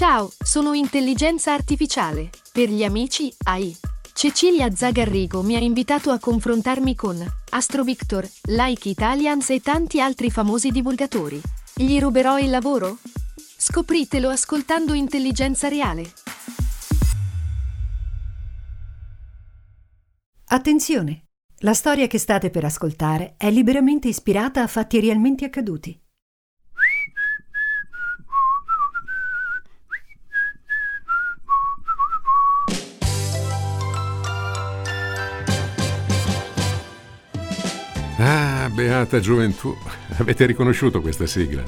Ciao, sono intelligenza artificiale. Per gli amici, AI. Cecilia Zagarrigo mi ha invitato a confrontarmi con Astro Victor, Like Italians e tanti altri famosi divulgatori. Gli ruberò il lavoro? Scopritelo ascoltando Intelligenza Reale. Attenzione! La storia che state per ascoltare è liberamente ispirata a fatti realmente accaduti. Beata gioventù, avete riconosciuto questa sigla?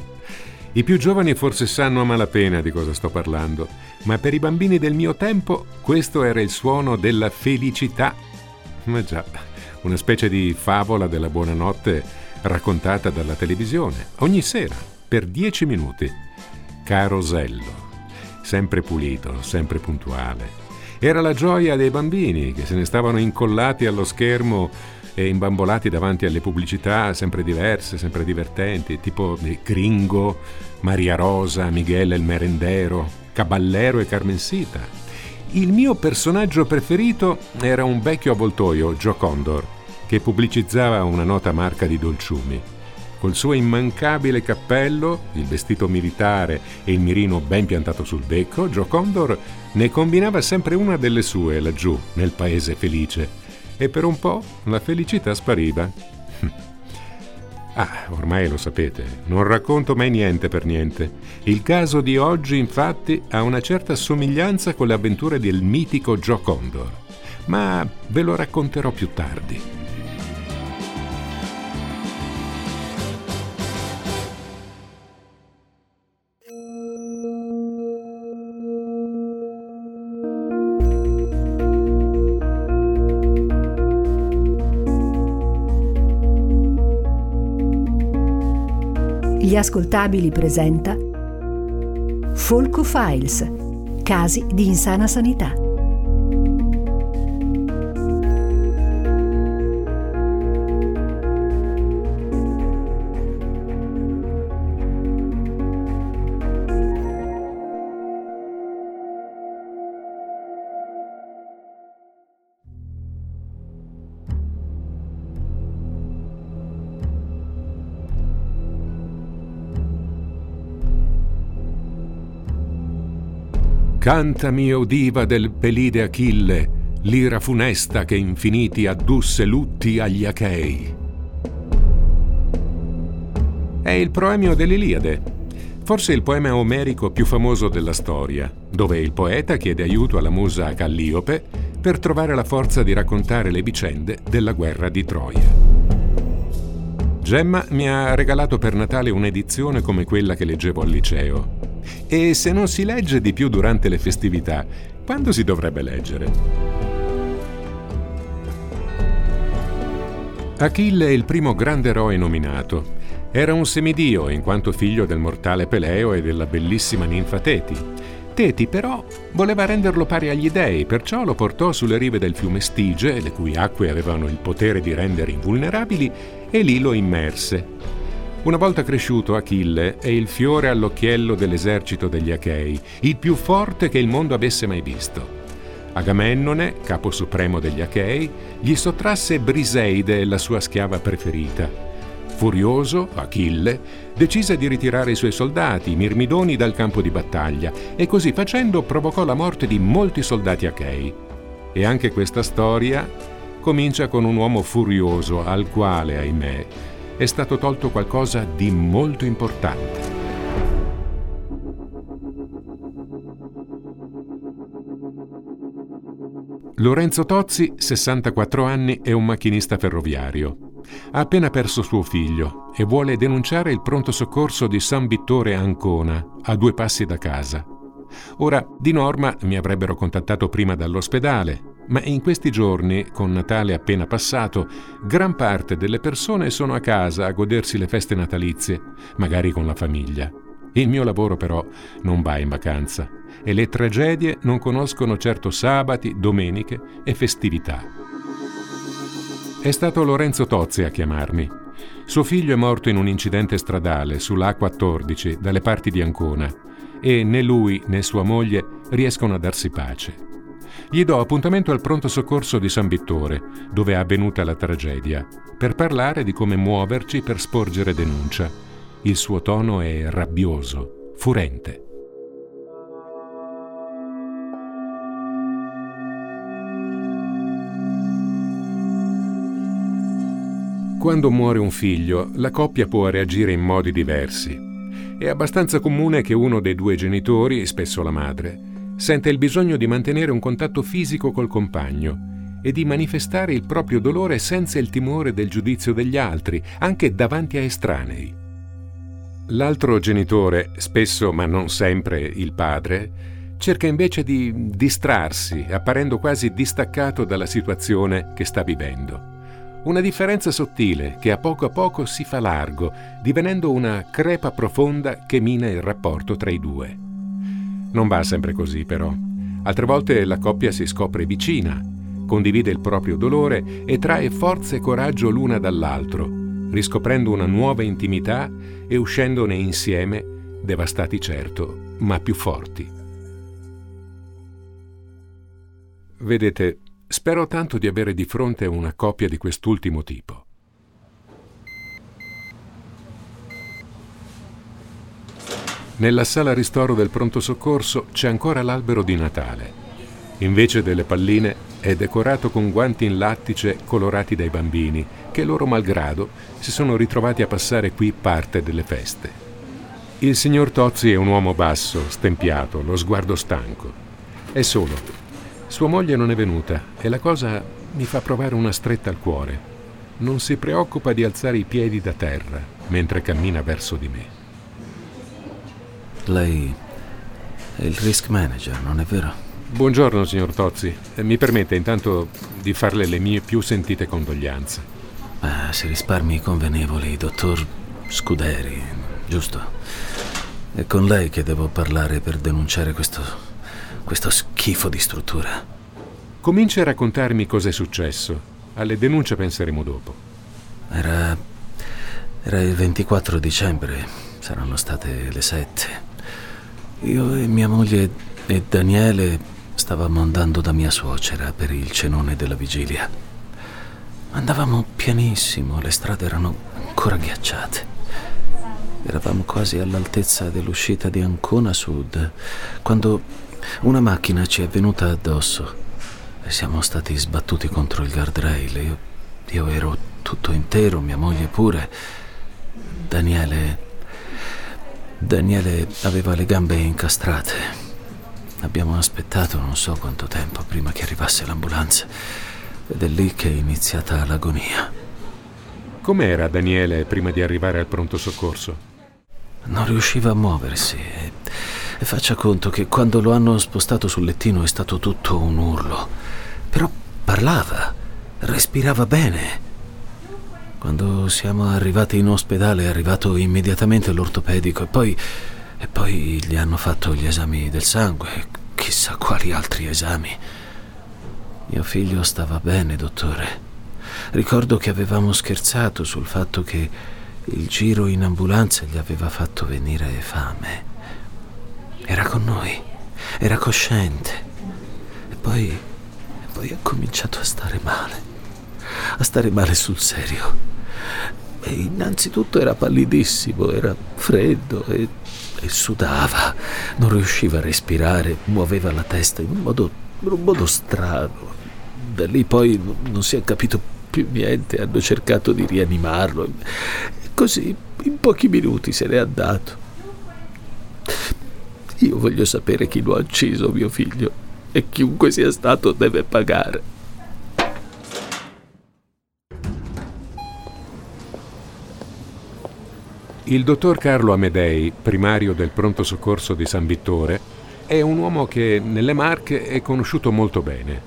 I più giovani forse sanno a malapena di cosa sto parlando, ma per i bambini del mio tempo questo era il suono della felicità. Ma già, una specie di favola della buonanotte raccontata dalla televisione, ogni sera, per dieci minuti. Carosello, sempre pulito, sempre puntuale. Era la gioia dei bambini che se ne stavano incollati allo schermo e imbambolati davanti alle pubblicità sempre diverse, sempre divertenti, tipo Gringo, Maria Rosa, Miguel il Merendero, Caballero e Carmensita. Il mio personaggio preferito era un vecchio avvoltoio, Joe Condor, che pubblicizzava una nota marca di dolciumi. Col suo immancabile cappello, il vestito militare e il mirino ben piantato sul becco, Joe Condor ne combinava sempre una delle sue laggiù, nel paese felice e per un po' la felicità spariva. Ah, ormai lo sapete, non racconto mai niente per niente. Il caso di oggi, infatti, ha una certa somiglianza con le avventure del mitico Joe Condor, ma ve lo racconterò più tardi. Gli ascoltabili presenta Folco Files, casi di insana sanità. Cantami, o diva del pelide Achille, l'ira funesta che infiniti addusse lutti agli Achei. È il proemio dell'Iliade, forse il poema omerico più famoso della storia, dove il poeta chiede aiuto alla musa Calliope per trovare la forza di raccontare le vicende della guerra di Troia. Gemma mi ha regalato per Natale un'edizione come quella che leggevo al liceo e se non si legge di più durante le festività, quando si dovrebbe leggere? Achille è il primo grande eroe nominato. Era un semidio in quanto figlio del mortale Peleo e della bellissima ninfa Teti. Teti però voleva renderlo pari agli dei, perciò lo portò sulle rive del fiume Stige, le cui acque avevano il potere di rendere invulnerabili, e lì lo immerse. Una volta cresciuto, Achille è il fiore all'occhiello dell'esercito degli Achei, il più forte che il mondo avesse mai visto. Agamennone, capo supremo degli Achei, gli sottrasse Briseide, la sua schiava preferita. Furioso, Achille decise di ritirare i suoi soldati, i Mirmidoni, dal campo di battaglia e così facendo provocò la morte di molti soldati achei. E anche questa storia comincia con un uomo furioso al quale, ahimè, è stato tolto qualcosa di molto importante. Lorenzo Tozzi, 64 anni, è un macchinista ferroviario. Ha appena perso suo figlio e vuole denunciare il pronto soccorso di San Vittore Ancona, a due passi da casa. Ora, di norma mi avrebbero contattato prima dall'ospedale, ma in questi giorni, con Natale appena passato, gran parte delle persone sono a casa a godersi le feste natalizie, magari con la famiglia. Il mio lavoro però non va in vacanza e le tragedie non conoscono certo sabati, domeniche e festività. È stato Lorenzo Tozzi a chiamarmi. Suo figlio è morto in un incidente stradale sulla A14 dalle parti di Ancona e né lui né sua moglie riescono a darsi pace. Gli do appuntamento al pronto soccorso di San Vittore, dove è avvenuta la tragedia, per parlare di come muoverci per sporgere denuncia. Il suo tono è rabbioso, furente. Quando muore un figlio, la coppia può reagire in modi diversi. È abbastanza comune che uno dei due genitori, spesso la madre, sente il bisogno di mantenere un contatto fisico col compagno e di manifestare il proprio dolore senza il timore del giudizio degli altri, anche davanti a estranei. L'altro genitore, spesso ma non sempre il padre, cerca invece di distrarsi, apparendo quasi distaccato dalla situazione che sta vivendo. Una differenza sottile che a poco a poco si fa largo, divenendo una crepa profonda che mina il rapporto tra i due. Non va sempre così, però. Altre volte la coppia si scopre vicina, condivide il proprio dolore e trae forza e coraggio l'una dall'altro, riscoprendo una nuova intimità e uscendone insieme, devastati certo, ma più forti. Vedete, Spero tanto di avere di fronte una coppia di quest'ultimo tipo. Nella sala ristoro del pronto soccorso c'è ancora l'albero di Natale. Invece delle palline è decorato con guanti in lattice colorati dai bambini che loro malgrado si sono ritrovati a passare qui parte delle feste. Il signor Tozzi è un uomo basso, stempiato, lo sguardo stanco. È solo, sua moglie non è venuta e la cosa mi fa provare una stretta al cuore. Non si preoccupa di alzare i piedi da terra mentre cammina verso di me. Lei è il risk manager, non è vero? Buongiorno, signor Tozzi. Mi permette intanto di farle le mie più sentite condoglianze. Beh, se risparmi convenevoli, dottor Scuderi, giusto? È con lei che devo parlare per denunciare questo questo schifo di struttura. Comincia a raccontarmi cos'è successo. Alle denunce penseremo dopo. Era. Era il 24 dicembre. Saranno state le 7. Io e mia moglie e Daniele stavamo andando da mia suocera per il cenone della vigilia. Andavamo pianissimo, le strade erano ancora ghiacciate. Eravamo quasi all'altezza dell'uscita di Ancona Sud, quando una macchina ci è venuta addosso e siamo stati sbattuti contro il guardrail. Io, io ero tutto intero, mia moglie pure. Daniele. Daniele aveva le gambe incastrate. Abbiamo aspettato non so quanto tempo prima che arrivasse l'ambulanza ed è lì che è iniziata l'agonia. Com'era Daniele prima di arrivare al pronto soccorso? Non riusciva a muoversi e e faccia conto che quando lo hanno spostato sul lettino è stato tutto un urlo. Però parlava, respirava bene. Quando siamo arrivati in ospedale è arrivato immediatamente l'ortopedico e poi, e poi gli hanno fatto gli esami del sangue, chissà quali altri esami. Mio figlio stava bene, dottore. Ricordo che avevamo scherzato sul fatto che il giro in ambulanza gli aveva fatto venire fame. Era con noi, era cosciente. E poi, e poi ha cominciato a stare male, a stare male sul serio. E innanzitutto era pallidissimo, era freddo e, e sudava, non riusciva a respirare, muoveva la testa in un modo, in un modo strano. Da lì poi non si è capito più niente, hanno cercato di rianimarlo e così in pochi minuti se n'è andato. Io voglio sapere chi lo ha ucciso, mio figlio, e chiunque sia stato deve pagare. Il dottor Carlo Amedei, primario del pronto soccorso di San Vittore, è un uomo che nelle Marche è conosciuto molto bene.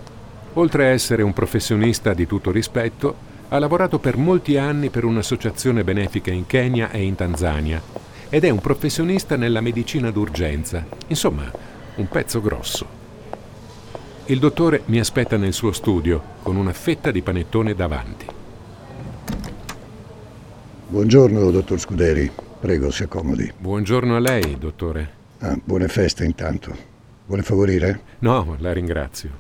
Oltre a essere un professionista di tutto rispetto, ha lavorato per molti anni per un'associazione benefica in Kenya e in Tanzania ed è un professionista nella medicina d'urgenza. Insomma, un pezzo grosso. Il dottore mi aspetta nel suo studio con una fetta di panettone davanti. Buongiorno, dottor Scuderi. Prego, si accomodi. Buongiorno a lei, dottore. Ah, buone feste intanto. Vuole favorire? No, la ringrazio.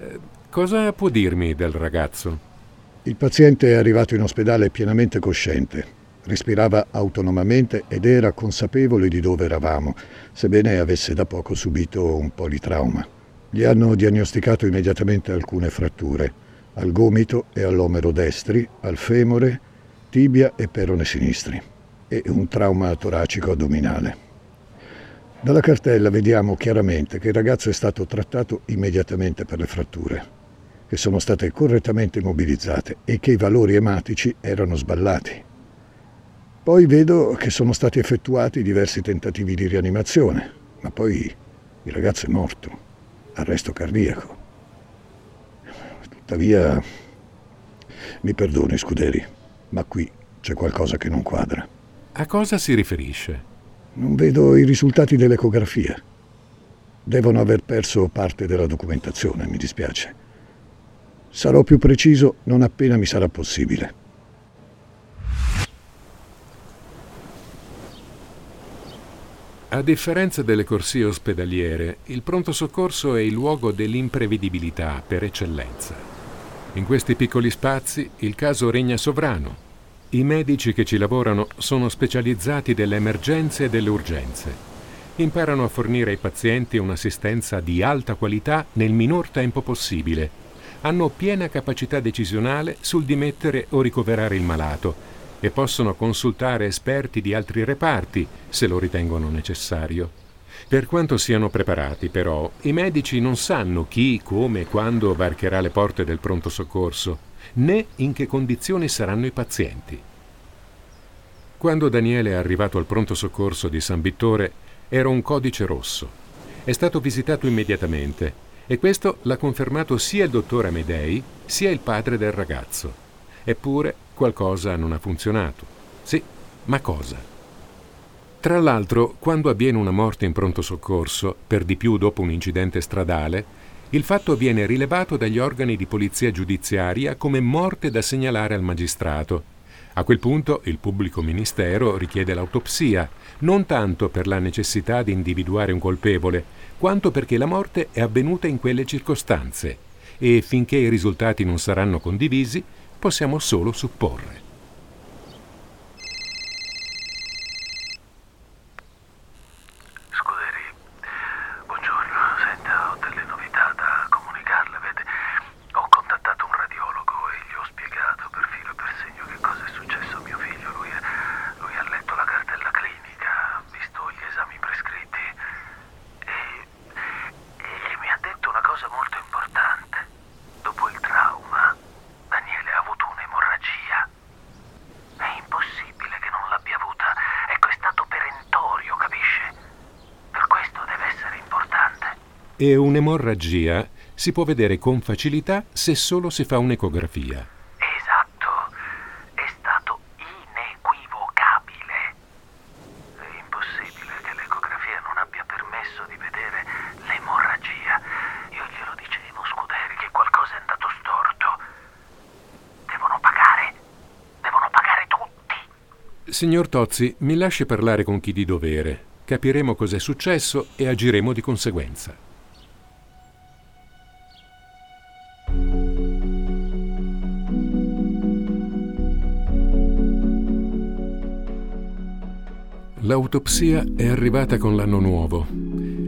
Eh, cosa può dirmi del ragazzo? Il paziente è arrivato in ospedale pienamente cosciente. Respirava autonomamente ed era consapevole di dove eravamo, sebbene avesse da poco subito un politrauma. Gli hanno diagnosticato immediatamente alcune fratture, al gomito e all'omero destri, al femore, tibia e perone sinistri, e un trauma toracico addominale. Dalla cartella vediamo chiaramente che il ragazzo è stato trattato immediatamente per le fratture, che sono state correttamente immobilizzate e che i valori ematici erano sballati. Poi vedo che sono stati effettuati diversi tentativi di rianimazione, ma poi il ragazzo è morto, arresto cardiaco. Tuttavia, mi perdoni, Scuderi, ma qui c'è qualcosa che non quadra. A cosa si riferisce? Non vedo i risultati dell'ecografia. Devono aver perso parte della documentazione, mi dispiace. Sarò più preciso non appena mi sarà possibile. A differenza delle corsie ospedaliere, il pronto soccorso è il luogo dell'imprevedibilità per eccellenza. In questi piccoli spazi il caso regna sovrano. I medici che ci lavorano sono specializzati delle emergenze e delle urgenze. Imparano a fornire ai pazienti un'assistenza di alta qualità nel minor tempo possibile. Hanno piena capacità decisionale sul dimettere o ricoverare il malato e possono consultare esperti di altri reparti se lo ritengono necessario. Per quanto siano preparati, però, i medici non sanno chi, come e quando varcherà le porte del pronto soccorso, né in che condizioni saranno i pazienti. Quando Daniele è arrivato al pronto soccorso di San Vittore, era un codice rosso. È stato visitato immediatamente e questo l'ha confermato sia il dottor Amedei sia il padre del ragazzo. Eppure qualcosa non ha funzionato. Sì, ma cosa? Tra l'altro, quando avviene una morte in pronto soccorso, per di più dopo un incidente stradale, il fatto viene rilevato dagli organi di polizia giudiziaria come morte da segnalare al magistrato. A quel punto il pubblico ministero richiede l'autopsia, non tanto per la necessità di individuare un colpevole, quanto perché la morte è avvenuta in quelle circostanze e finché i risultati non saranno condivisi, possiamo solo supporre. E un'emorragia si può vedere con facilità se solo si fa un'ecografia. Esatto, è stato inequivocabile. È impossibile che l'ecografia non abbia permesso di vedere l'emorragia. Io glielo dicevo, Scuderi, che qualcosa è andato storto. Devono pagare. Devono pagare tutti. Signor Tozzi, mi lasci parlare con chi di dovere. Capiremo cos'è successo e agiremo di conseguenza. L'autopsia è arrivata con l'anno nuovo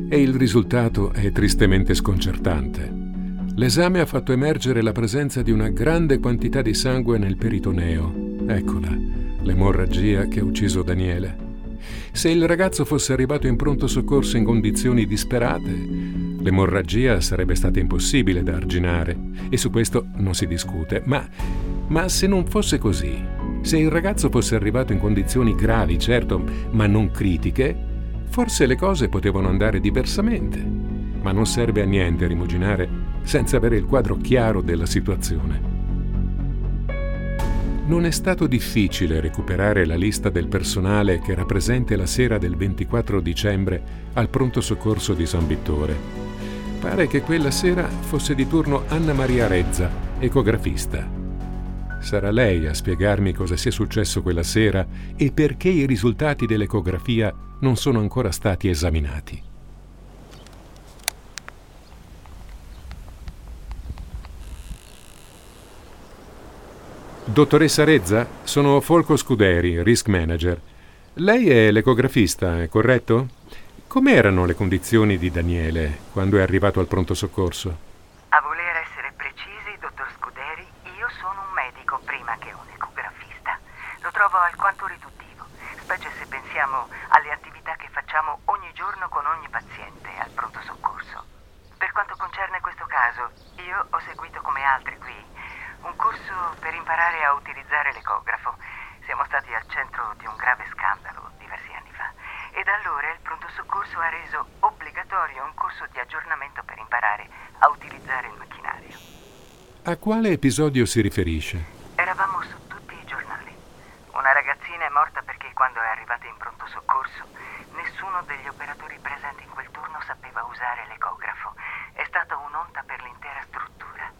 e il risultato è tristemente sconcertante. L'esame ha fatto emergere la presenza di una grande quantità di sangue nel peritoneo. Eccola, l'emorragia che ha ucciso Daniele. Se il ragazzo fosse arrivato in pronto soccorso in condizioni disperate, l'emorragia sarebbe stata impossibile da arginare e su questo non si discute. Ma, ma se non fosse così, se il ragazzo fosse arrivato in condizioni gravi, certo, ma non critiche, forse le cose potevano andare diversamente. Ma non serve a niente rimuginare senza avere il quadro chiaro della situazione. Non è stato difficile recuperare la lista del personale che era presente la sera del 24 dicembre al pronto soccorso di San Vittore. Pare che quella sera fosse di turno Anna Maria Rezza, ecografista. Sarà lei a spiegarmi cosa sia successo quella sera e perché i risultati dell'ecografia non sono ancora stati esaminati. Dottoressa Rezza, sono Folco Scuderi, risk manager. Lei è l'ecografista, è corretto? Com'erano le condizioni di Daniele quando è arrivato al pronto soccorso? A voler essere precisi, dottor Scuderi, io sono un medico prima che un ecografista. Lo trovo alquanto riduttivo, specie se pensiamo alle attività che facciamo ogni giorno con ogni paziente al pronto soccorso. Per quanto concerne questo caso, io ho seguito come altri qui un corso per imparare a utilizzare l'ecografo. Siamo stati al centro di un grave scandalo diversi anni fa e da allora il pronto soccorso ha reso obbligatorio un corso di aggiornamento per imparare a utilizzare il macchinario. A quale episodio si riferisce? Eravamo su tutti i giornali. Una ragazzina è morta perché quando è arrivata in pronto soccorso nessuno degli operatori presenti in quel turno sapeva usare l'ecografo. È stata un'onta per l'intera struttura.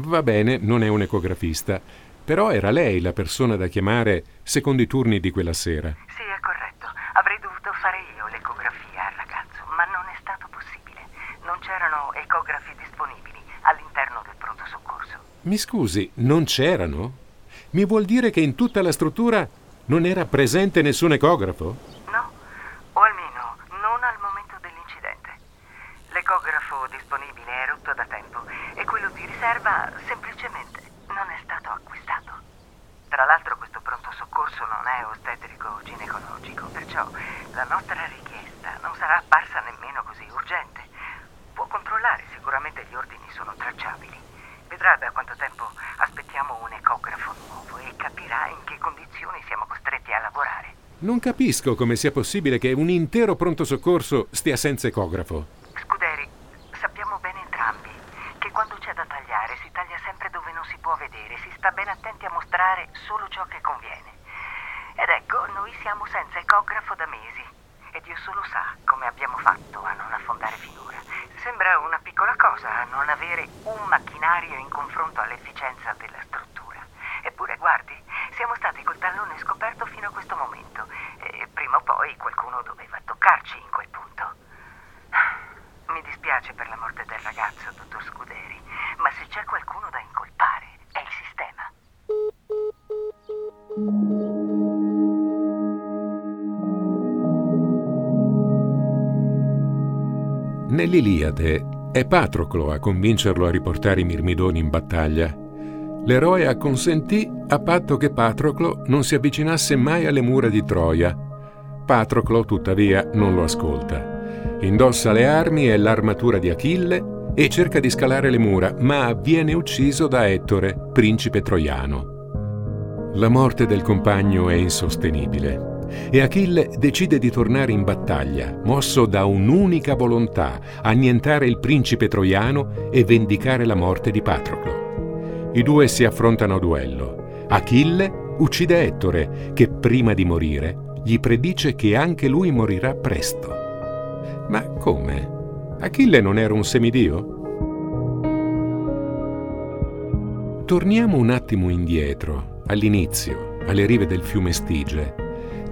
Va bene, non è un ecografista, però era lei la persona da chiamare secondo i turni di quella sera. Sì, è corretto. Avrei dovuto fare io l'ecografia al ragazzo, ma non è stato possibile. Non c'erano ecografi disponibili all'interno del pronto soccorso. Mi scusi, non c'erano? Mi vuol dire che in tutta la struttura non era presente nessun ecografo? No, o almeno non al momento dell'incidente. L'ecografo disponibile è rotto da tempo e quello di riserva semplicemente non è stato acquistato. Tra l'altro questo pronto soccorso non è ostetrico o ginecologico, perciò la nostra richiesta non sarà apparsa nemmeno così urgente. Può controllare, sicuramente gli ordini sono tracciabili. Vedrà da quanto tempo aspettiamo un ecografo nuovo e capirà in che condizioni siamo costretti a lavorare. Non capisco come sia possibile che un intero pronto soccorso stia senza ecografo. Nell'Iliade è Patroclo a convincerlo a riportare i mirmidoni in battaglia. L'eroe acconsentì a patto che Patroclo non si avvicinasse mai alle mura di Troia. Patroclo, tuttavia, non lo ascolta. Indossa le armi e l'armatura di Achille e cerca di scalare le mura, ma viene ucciso da Ettore, principe troiano. La morte del compagno è insostenibile e Achille decide di tornare in battaglia, mosso da un'unica volontà, annientare il principe troiano e vendicare la morte di Patroclo. I due si affrontano a duello. Achille uccide Ettore, che prima di morire gli predice che anche lui morirà presto. Ma come? Achille non era un semidio? Torniamo un attimo indietro, all'inizio, alle rive del fiume Stige.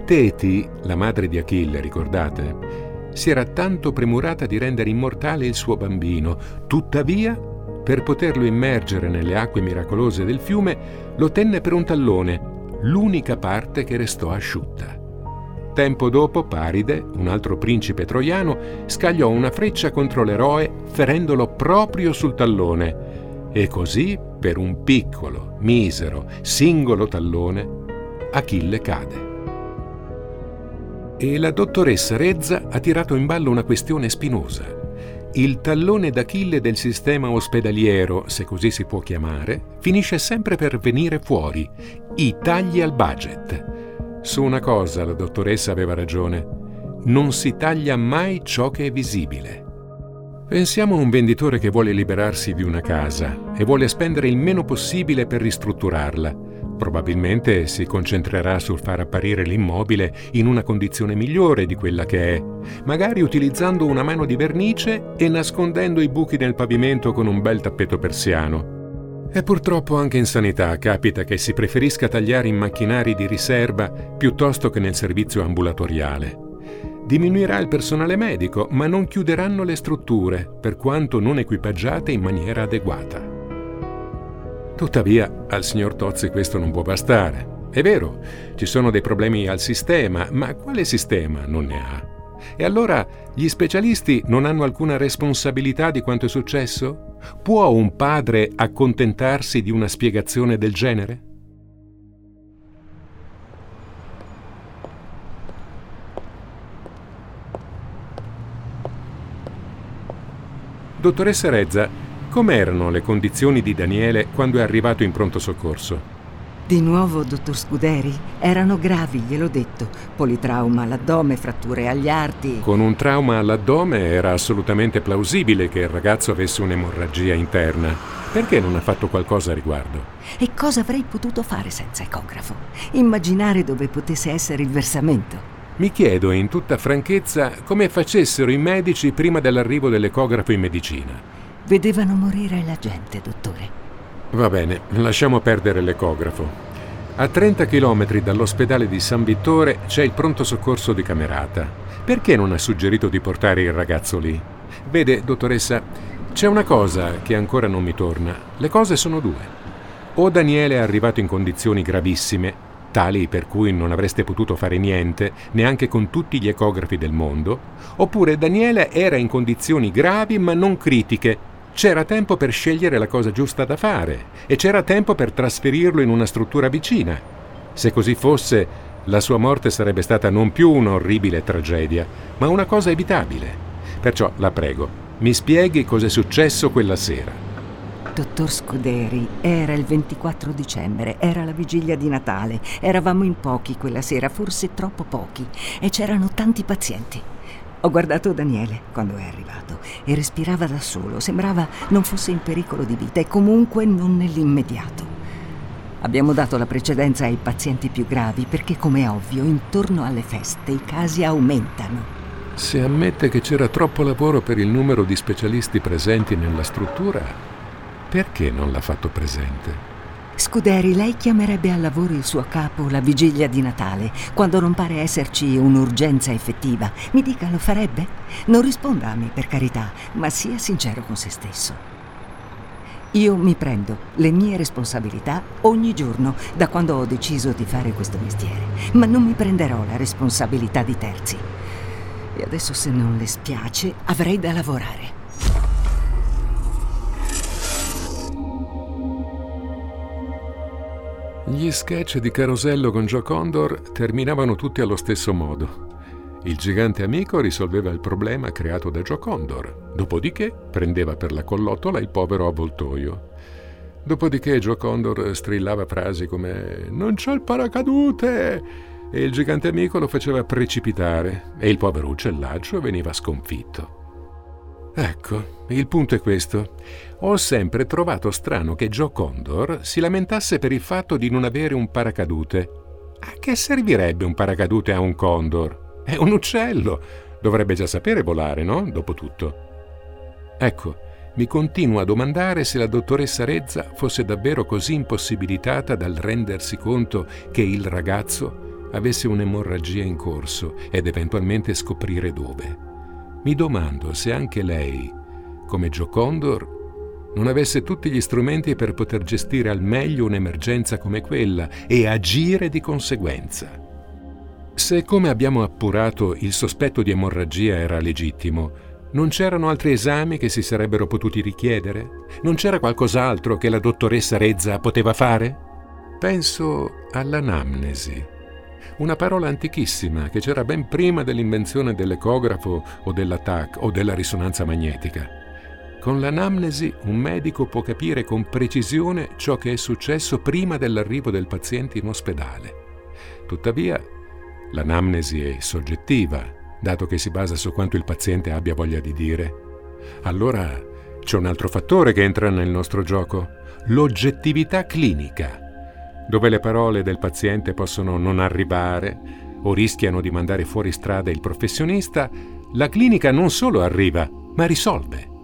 Teti, la madre di Achille, ricordate, si era tanto premurata di rendere immortale il suo bambino, tuttavia, per poterlo immergere nelle acque miracolose del fiume, lo tenne per un tallone, l'unica parte che restò asciutta. Tempo dopo, Paride, un altro principe troiano, scagliò una freccia contro l'eroe, ferendolo proprio sul tallone. E così, per un piccolo, misero, singolo tallone, Achille cade. E la dottoressa Rezza ha tirato in ballo una questione spinosa. Il tallone d'Achille del sistema ospedaliero, se così si può chiamare, finisce sempre per venire fuori, i tagli al budget. Su una cosa la dottoressa aveva ragione, non si taglia mai ciò che è visibile. Pensiamo a un venditore che vuole liberarsi di una casa e vuole spendere il meno possibile per ristrutturarla. Probabilmente si concentrerà sul far apparire l'immobile in una condizione migliore di quella che è, magari utilizzando una mano di vernice e nascondendo i buchi nel pavimento con un bel tappeto persiano. E purtroppo anche in sanità capita che si preferisca tagliare in macchinari di riserva piuttosto che nel servizio ambulatoriale. Diminuirà il personale medico, ma non chiuderanno le strutture, per quanto non equipaggiate in maniera adeguata. Tuttavia, al signor Tozzi questo non può bastare. È vero, ci sono dei problemi al sistema, ma quale sistema non ne ha? E allora gli specialisti non hanno alcuna responsabilità di quanto è successo? Può un padre accontentarsi di una spiegazione del genere? Dottoressa Rezza, com'erano le condizioni di Daniele quando è arrivato in pronto soccorso? Di nuovo, dottor Scuderi? Erano gravi, gliel'ho detto. Politrauma all'addome, fratture agli arti. Con un trauma all'addome era assolutamente plausibile che il ragazzo avesse un'emorragia interna. Perché non ha fatto qualcosa a riguardo? E cosa avrei potuto fare senza ecografo? Immaginare dove potesse essere il versamento. Mi chiedo in tutta franchezza come facessero i medici prima dell'arrivo dell'ecografo in medicina. Vedevano morire la gente, dottore. Va bene, lasciamo perdere l'ecografo. A 30 km dall'ospedale di San Vittore c'è il pronto soccorso di Camerata. Perché non ha suggerito di portare il ragazzo lì? Vede, dottoressa, c'è una cosa che ancora non mi torna. Le cose sono due. O Daniele è arrivato in condizioni gravissime, tali per cui non avreste potuto fare niente, neanche con tutti gli ecografi del mondo, oppure Daniele era in condizioni gravi ma non critiche, c'era tempo per scegliere la cosa giusta da fare e c'era tempo per trasferirlo in una struttura vicina. Se così fosse, la sua morte sarebbe stata non più un'orribile tragedia, ma una cosa evitabile. Perciò la prego, mi spieghi cosa è successo quella sera. Dottor Scuderi, era il 24 dicembre, era la vigilia di Natale. Eravamo in pochi quella sera, forse troppo pochi, e c'erano tanti pazienti. Ho guardato Daniele quando è arrivato e respirava da solo, sembrava non fosse in pericolo di vita e comunque non nell'immediato. Abbiamo dato la precedenza ai pazienti più gravi perché, come è ovvio, intorno alle feste i casi aumentano. Se ammette che c'era troppo lavoro per il numero di specialisti presenti nella struttura, perché non l'ha fatto presente? Scuderi, lei chiamerebbe al lavoro il suo capo la vigilia di Natale, quando non pare esserci un'urgenza effettiva. Mi dica, lo farebbe? Non risponda a me, per carità, ma sia sincero con se stesso. Io mi prendo le mie responsabilità ogni giorno da quando ho deciso di fare questo mestiere, ma non mi prenderò la responsabilità di terzi. E adesso se non le spiace, avrei da lavorare. Gli sketch di Carosello con Joe Condor terminavano tutti allo stesso modo. Il gigante amico risolveva il problema creato da Joe Condor, dopodiché prendeva per la collottola il povero avvoltoio. Dopodiché Joe Condor strillava frasi come Non c'ho il paracadute! e il gigante amico lo faceva precipitare e il povero uccellaccio veniva sconfitto. Ecco, il punto è questo. Ho sempre trovato strano che Joe Condor si lamentasse per il fatto di non avere un paracadute. A che servirebbe un paracadute a un condor? È un uccello. Dovrebbe già sapere volare, no? Dopotutto. Ecco, mi continuo a domandare se la dottoressa Rezza fosse davvero così impossibilitata dal rendersi conto che il ragazzo avesse un'emorragia in corso ed eventualmente scoprire dove. Mi domando se anche lei, come Joe Condor, non avesse tutti gli strumenti per poter gestire al meglio un'emergenza come quella e agire di conseguenza. Se, come abbiamo appurato, il sospetto di emorragia era legittimo, non c'erano altri esami che si sarebbero potuti richiedere? Non c'era qualcos'altro che la dottoressa Rezza poteva fare? Penso all'anamnesi una parola antichissima che c'era ben prima dell'invenzione dell'ecografo o della TAC o della risonanza magnetica. Con l'anamnesi un medico può capire con precisione ciò che è successo prima dell'arrivo del paziente in ospedale. Tuttavia, l'anamnesi è soggettiva, dato che si basa su quanto il paziente abbia voglia di dire. Allora c'è un altro fattore che entra nel nostro gioco, l'oggettività clinica dove le parole del paziente possono non arrivare o rischiano di mandare fuori strada il professionista, la clinica non solo arriva, ma risolve.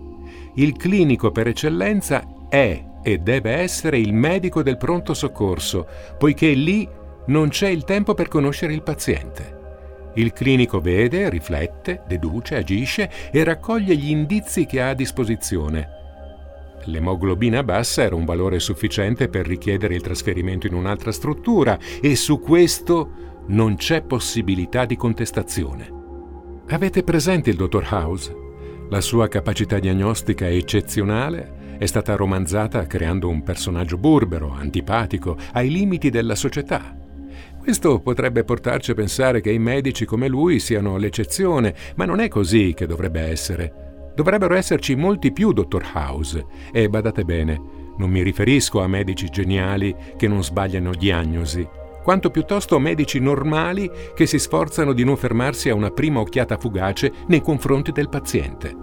Il clinico per eccellenza è e deve essere il medico del pronto soccorso, poiché lì non c'è il tempo per conoscere il paziente. Il clinico vede, riflette, deduce, agisce e raccoglie gli indizi che ha a disposizione. L'emoglobina bassa era un valore sufficiente per richiedere il trasferimento in un'altra struttura e su questo non c'è possibilità di contestazione. Avete presente il dottor House? La sua capacità diagnostica eccezionale è stata romanzata creando un personaggio burbero, antipatico, ai limiti della società. Questo potrebbe portarci a pensare che i medici come lui siano l'eccezione, ma non è così che dovrebbe essere. Dovrebbero esserci molti più dottor House. E badate bene, non mi riferisco a medici geniali che non sbagliano diagnosi, quanto piuttosto medici normali che si sforzano di non fermarsi a una prima occhiata fugace nei confronti del paziente.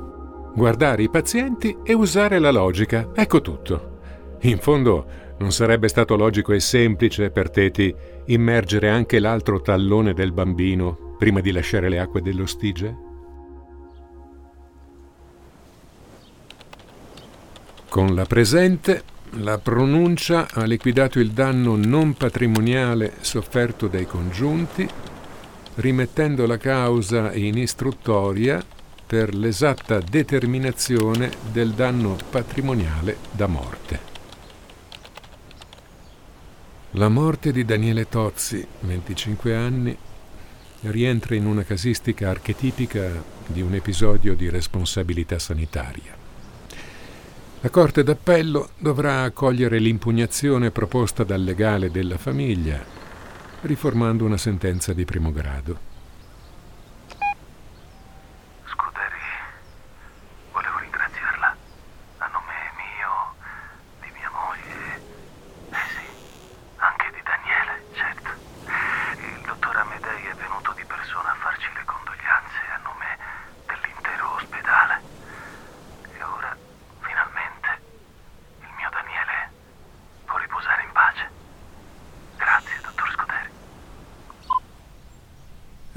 Guardare i pazienti e usare la logica, ecco tutto. In fondo, non sarebbe stato logico e semplice per Teti immergere anche l'altro tallone del bambino prima di lasciare le acque dello Stige? Con la presente, la pronuncia ha liquidato il danno non patrimoniale sofferto dai congiunti, rimettendo la causa in istruttoria per l'esatta determinazione del danno patrimoniale da morte. La morte di Daniele Tozzi, 25 anni, rientra in una casistica archetipica di un episodio di responsabilità sanitaria. La Corte d'Appello dovrà accogliere l'impugnazione proposta dal legale della famiglia, riformando una sentenza di primo grado.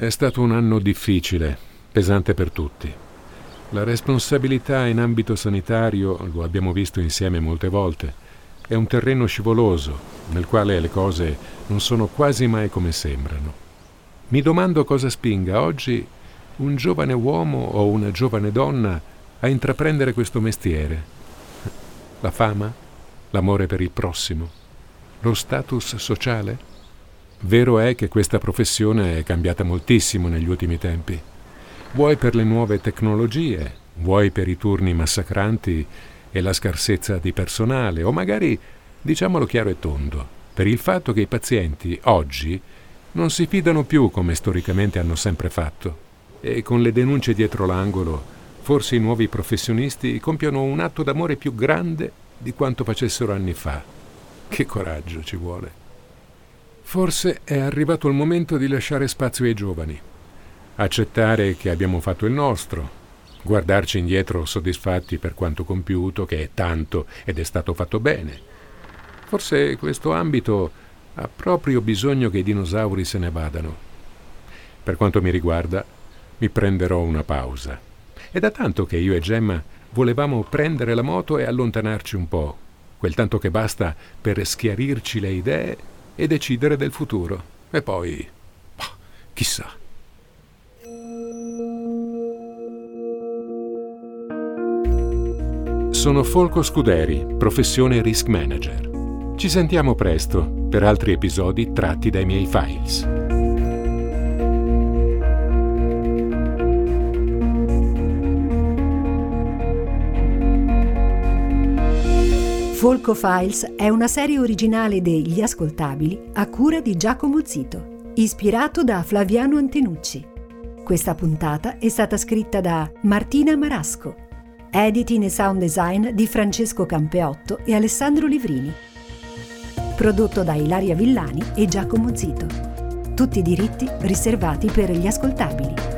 È stato un anno difficile, pesante per tutti. La responsabilità in ambito sanitario, lo abbiamo visto insieme molte volte, è un terreno scivoloso nel quale le cose non sono quasi mai come sembrano. Mi domando cosa spinga oggi un giovane uomo o una giovane donna a intraprendere questo mestiere. La fama? L'amore per il prossimo? Lo status sociale? Vero è che questa professione è cambiata moltissimo negli ultimi tempi. Vuoi per le nuove tecnologie, vuoi per i turni massacranti e la scarsezza di personale, o magari, diciamolo chiaro e tondo, per il fatto che i pazienti oggi non si fidano più come storicamente hanno sempre fatto. E con le denunce dietro l'angolo, forse i nuovi professionisti compiono un atto d'amore più grande di quanto facessero anni fa. Che coraggio ci vuole. Forse è arrivato il momento di lasciare spazio ai giovani, accettare che abbiamo fatto il nostro, guardarci indietro soddisfatti per quanto compiuto, che è tanto ed è stato fatto bene. Forse questo ambito ha proprio bisogno che i dinosauri se ne vadano. Per quanto mi riguarda, mi prenderò una pausa. È da tanto che io e Gemma volevamo prendere la moto e allontanarci un po', quel tanto che basta per schiarirci le idee e decidere del futuro. E poi, bah, chissà. Sono Folco Scuderi, professione Risk Manager. Ci sentiamo presto per altri episodi tratti dai miei files. Folco Files è una serie originale degli Ascoltabili a cura di Giacomo Zito, ispirato da Flaviano Antenucci. Questa puntata è stata scritta da Martina Marasco, editing e sound design di Francesco Campeotto e Alessandro Livrini. Prodotto da Ilaria Villani e Giacomo Zito. Tutti i diritti riservati per gli ascoltabili.